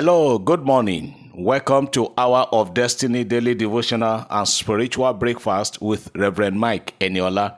Hello, good morning. Welcome to Hour of Destiny Daily Devotional and Spiritual Breakfast with Reverend Mike Eniola.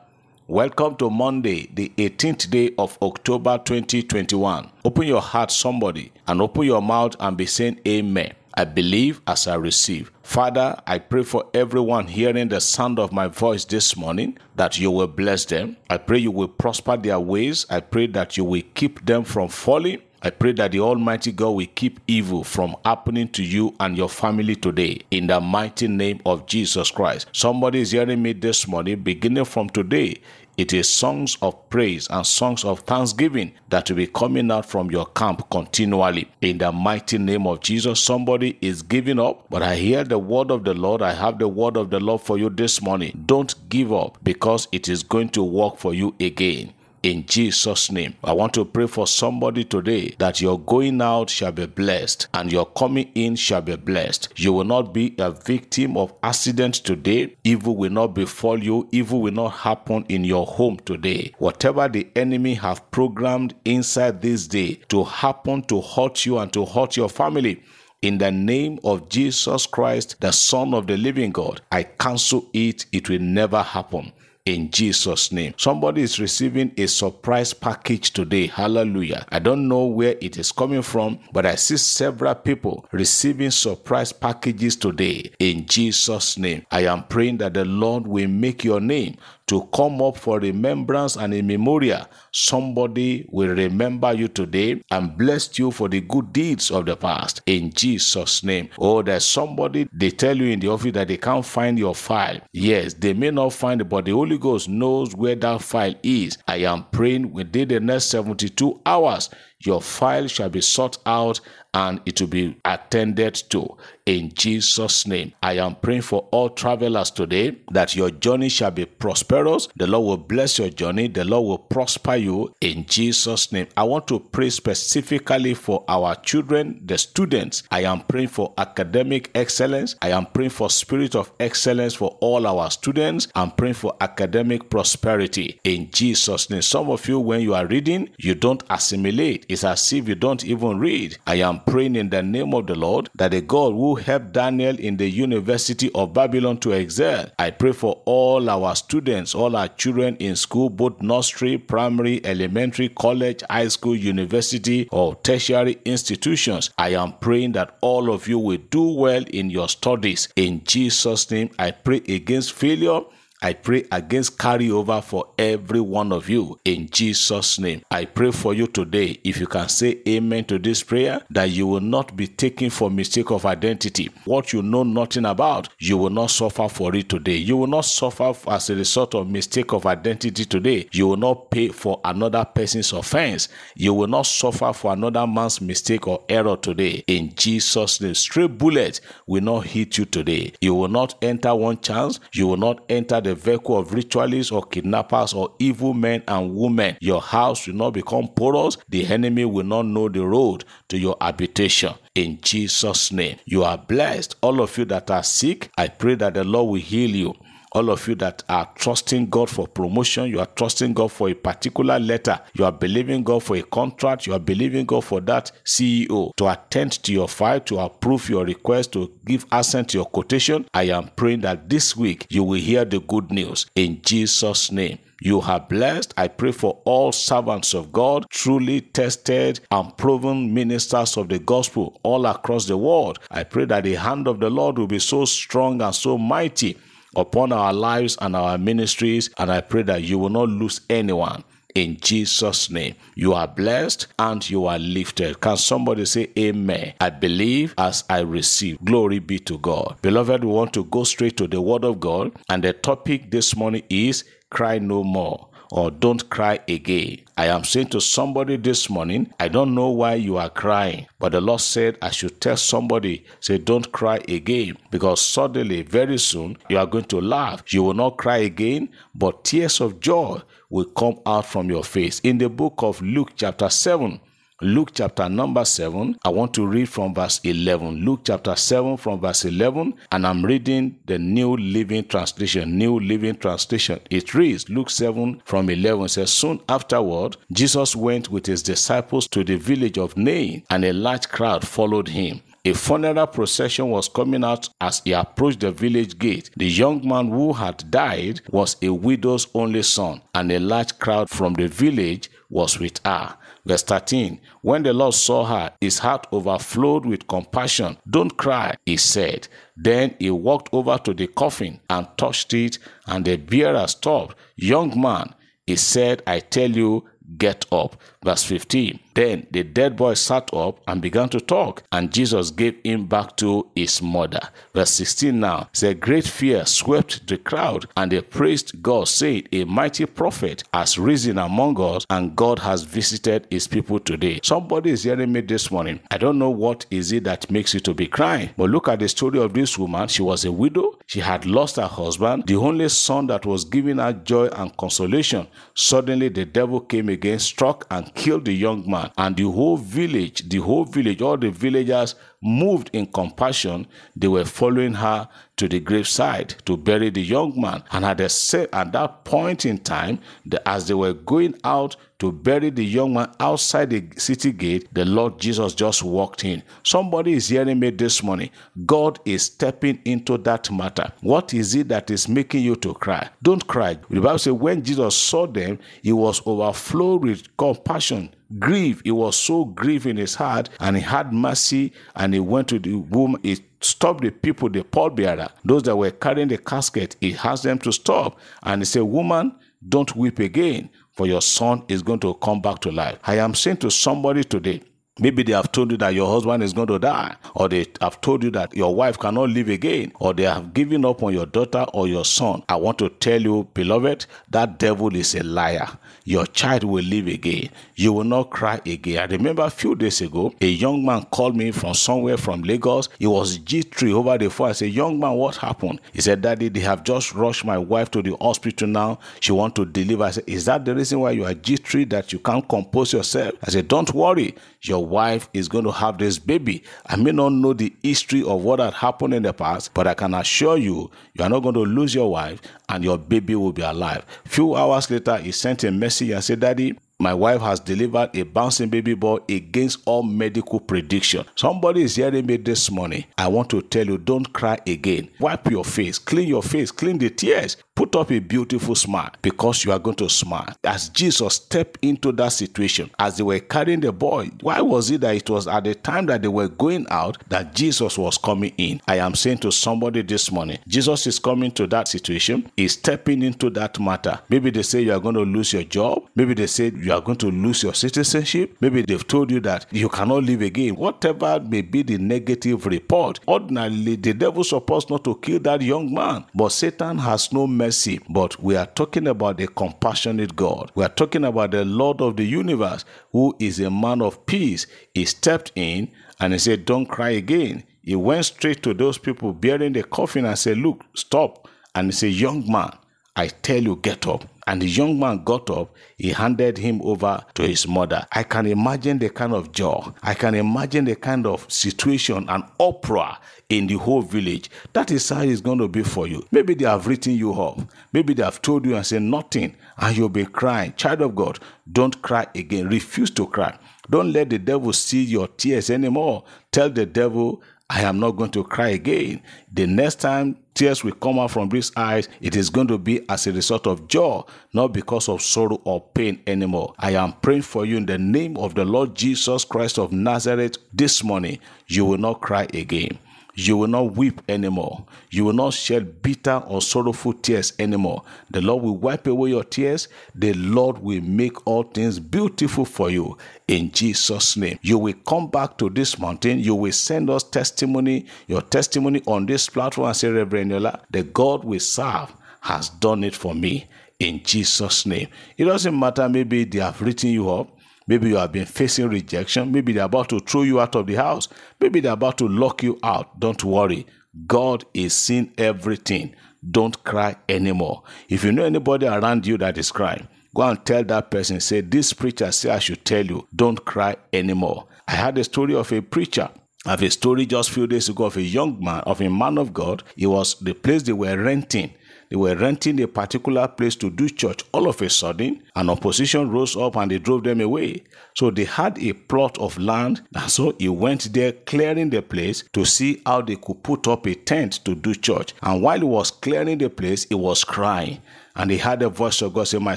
Welcome to Monday, the 18th day of October 2021. Open your heart, somebody, and open your mouth and be saying Amen. I believe as I receive. Father, I pray for everyone hearing the sound of my voice this morning that you will bless them. I pray you will prosper their ways. I pray that you will keep them from falling. I pray that the Almighty God will keep evil from happening to you and your family today in the mighty name of Jesus Christ. Somebody is hearing me this morning, beginning from today. It is songs of praise and songs of thanksgiving that will be coming out from your camp continually. In the mighty name of Jesus, somebody is giving up, but I hear the word of the Lord. I have the word of the Lord for you this morning. Don't give up because it is going to work for you again in Jesus' name. I want to pray for somebody today that your going out shall be blessed and your coming in shall be blessed. You will not be a victim of accident today. Evil will not befall you. Evil will not happen in your home today. Whatever the enemy have programmed inside this day to happen to hurt you and to hurt your family. In the name of Jesus Christ, the Son of the living God, I cancel it. It will never happen in Jesus' name. Somebody is receiving a surprise package today. Hallelujah. I don't know where it is coming from, but I see several people receiving surprise packages today in Jesus' name. I am praying that the Lord will make your name to come up for remembrance and a memorial. Somebody will remember you today and bless you for the good deeds of the past in Jesus' name. Oh, there's somebody they tell you in the office that they can't find your file. Yes, they may not find it, but the Holy Ghost knows where that file is. I am praying within the next 72 hours, your file shall be sought out and it will be attended to in Jesus' name. I am praying for all travelers today that your journey shall be prosperous. The Lord will bless your journey. The Lord will prosper you in Jesus' name. I want to pray specifically for our children, the students. I am praying for academic excellence. I am praying for spirit of excellence for all our students. I'm praying for academic prosperity in Jesus' name. Some of you, when you are reading, you don't assimilate. It's as if you don't even read. I am praying in the name of the Lord that the God who helped Daniel in the University of Babylon to excel. I pray for all our students, all our children in school, both nursery, primary, elementary, college, high school, university, or tertiary institutions. I am praying that all of you will do well in your studies. In Jesus' name, I pray against failure. I pray against carryover for every one of you in Jesus' name. I pray for you today. If you can say amen to this prayer, that you will not be taken for mistake of identity. What you know nothing about, you will not suffer for it today. You will not suffer as a result of mistake of identity today. You will not pay for another person's offense. You will not suffer for another man's mistake or error today. In Jesus' name, stray bullet will not hit you today. You will not enter one chance. You will not enter the the vehicle of ritualists or kidnappers or evil men and women. Your house will not become porous. The enemy will not know the road to your habitation. In Jesus' name, you are blessed. All of you that are sick, I pray that the Lord will heal you all of you that are trusting God for promotion, you are trusting God for a particular letter, you are believing God for a contract, you are believing God for that CEO to attend to your file, to approve your request, to give assent to your quotation. I am praying that this week you will hear the good news in Jesus' name. You are blessed. I pray for all servants of God, truly tested and proven ministers of the gospel all across the world. I pray that the hand of the Lord will be so strong and so mighty upon our lives and our ministries. And I pray that you will not lose anyone. In Jesus' name, you are blessed and you are lifted. Can somebody say amen? I believe as I receive. Glory be to God. Beloved, we want to go straight to the Word of God. And the topic this morning is cry no more. Or don't cry again. I am saying to somebody this morning, I don't know why you are crying, but the Lord said I should tell somebody, say, don't cry again, because suddenly, very soon, you are going to laugh. You will not cry again, but tears of joy will come out from your face. In the book of Luke, chapter 7, Luke chapter number 7, I want to read from verse 11. Luke chapter 7 from verse 11, and I'm reading the New Living Translation. New Living Translation. It reads, Luke 7 from 11 says, Soon afterward, Jesus went with his disciples to the village of Nain, and a large crowd followed him. A funeral procession was coming out as he approached the village gate. The young man who had died was a widow's only son, and a large crowd from the village was with her. Verse 13 When the Lord saw her, his heart overflowed with compassion. Don't cry, he said. Then he walked over to the coffin and touched it, and the bearer stopped. Young man, he said, I tell you, get up. Verse 15. Then the dead boy sat up and began to talk, and Jesus gave him back to his mother. Verse 16 now says, Great fear swept the crowd, and they praised God, saying, A mighty prophet has risen among us, and God has visited his people today. Somebody is hearing me this morning. I don't know what is it that makes you to be crying, but look at the story of this woman. She was a widow, she had lost her husband, the only son that was giving her joy and consolation. Suddenly, the devil came again, struck, and killed the young man and the whole village, the whole village, all the villagers moved in compassion. They were following her to the graveside to bury the young man. And at, the, at that point in time, the, as they were going out to bury the young man outside the city gate, the Lord Jesus just walked in. Somebody is hearing me this morning. God is stepping into that matter. What is it that is making you to cry? Don't cry. The Bible says when Jesus saw them, he was overflowed with compassion grief. He was so grieved in his heart, and he had mercy, and he went to the woman. He stopped the people, the pallbearer, those that were carrying the casket. He asked them to stop, and he said, "Woman, don't weep again, for your son is going to come back to life." I am saying to somebody today. Maybe they have told you that your husband is going to die, or they have told you that your wife cannot live again, or they have given up on your daughter or your son. I want to tell you, beloved, that devil is a liar your child will live again. You will not cry again. I remember a few days ago, a young man called me from somewhere from Lagos. He was G3 over the phone. I said, Young man, what happened? He said, Daddy, they have just rushed my wife to the hospital now. She want to deliver. I said, Is that the reason why you are G3 that you can't compose yourself? I said, Don't worry. Your wife is going to have this baby. I may not know the history of what had happened in the past, but I can assure you, you are not going to lose your wife and your baby will be alive. Few hours later, he sent a message and said, Daddy, my wife has delivered a bouncing baby boy against all medical prediction. Somebody is hearing me this morning. I want to tell you, don't cry again. Wipe your face, clean your face, clean the tears. Put up a beautiful smile because you are going to smile. As Jesus stepped into that situation, as they were carrying the boy, why was it that it was at the time that they were going out that Jesus was coming in? I am saying to somebody this morning, Jesus is coming to that situation, he's stepping into that matter. Maybe they say you are going to lose your job, maybe they say you are going to lose your citizenship, maybe they've told you that you cannot live again. Whatever may be the negative report, ordinarily the devil supposed not to kill that young man, but Satan has no mercy mercy, but we are talking about the compassionate God. We are talking about the Lord of the universe, who is a man of peace. He stepped in and he said, Don't cry again. He went straight to those people bearing the coffin and said, Look, stop. And he said, Young man, I tell you, get up. And the young man got up, he handed him over to his mother. I can imagine the kind of joy, I can imagine the kind of situation and opera in the whole village. That is how it's going to be for you. Maybe they have written you off. Maybe they have told you and said nothing, and you'll be crying. Child of God, don't cry again. Refuse to cry. Don't let the devil see your tears anymore. Tell the devil, I am not going to cry again. The next time tears will come out from these eyes, it is going to be as a result of joy, not because of sorrow or pain anymore. I am praying for you in the name of the Lord Jesus Christ of Nazareth this morning. You will not cry again. You will not weep anymore. You will not shed bitter or sorrowful tears anymore. The Lord will wipe away your tears. The Lord will make all things beautiful for you in Jesus' name. You will come back to this mountain. You will send us testimony, your testimony on this platform and say, Reverend Yola, the God we serve has done it for me in Jesus' name. It doesn't matter, maybe they have written you up. Maybe you have been facing rejection. Maybe they're about to throw you out of the house. Maybe they're about to lock you out. Don't worry. God is seeing everything. Don't cry anymore. If you know anybody around you that is crying, go and tell that person, say, This preacher say I should tell you, don't cry anymore. I had a story of a preacher I have a story just few days ago of a young man, of a man of God. It was the place they were renting. They were renting a particular place to do church. All of a sudden, an opposition rose up and they drove them away. So they had a plot of land, and so he went there clearing the place to see how they could put up a tent to do church. And while he was clearing the place, he was crying. And he heard a voice of God say, My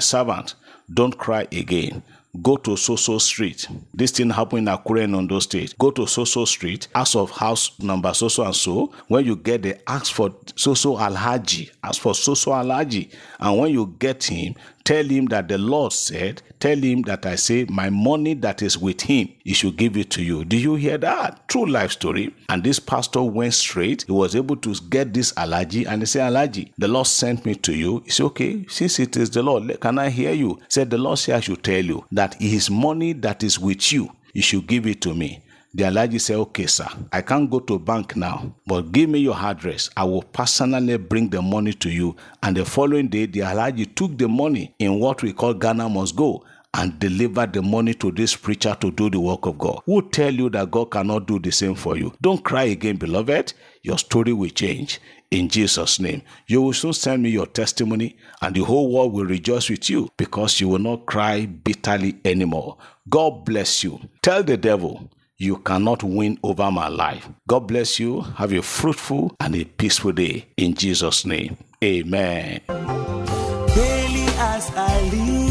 servant, don't cry again go to Soso Street. This thing happened in Akure in Ondo State. Go to Soso Street, ask of house number Soso and so. When you get there, ask for Soso Alhaji. Ask for Soso Alhaji. And when you get him, Tell him that the Lord said, Tell him that I say, My money that is with him, he should give it to you. Do you hear that? True life story. And this pastor went straight. He was able to get this Alhaji and he said, Alhaji, the Lord sent me to you. He said, Okay, since it is the Lord, can I hear you? He said, The Lord said, I should tell you that his money that is with you, you should give it to me. The Alhaji said, Okay, sir, I can't go to a bank now, but give me your address. I will personally bring the money to you. And the following day, the Alhaji took the money in what we call Ghana must go and delivered the money to this preacher to do the work of God. Who tell you that God cannot do the same for you? Don't cry again, beloved. Your story will change in Jesus' name. You will soon send me your testimony, and the whole world will rejoice with you because you will not cry bitterly anymore. God bless you. Tell the devil, you cannot win over my life. God bless you. Have a fruitful and a peaceful day. In Jesus' name, amen. Daily as I live,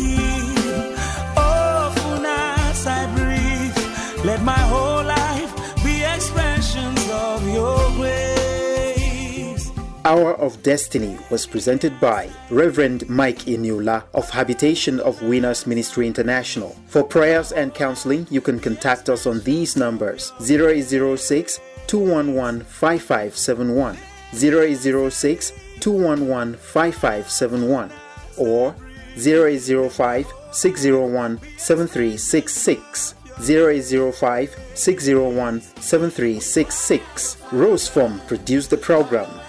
Hour of Destiny was presented by Reverend Mike Eniola of Habitation of Winners Ministry International. For prayers and counseling, you can contact us on these numbers 0806 211 5571, 0806 211 5571, or 0805 601 7366. 0805 601 7366. Rose Form produced the program.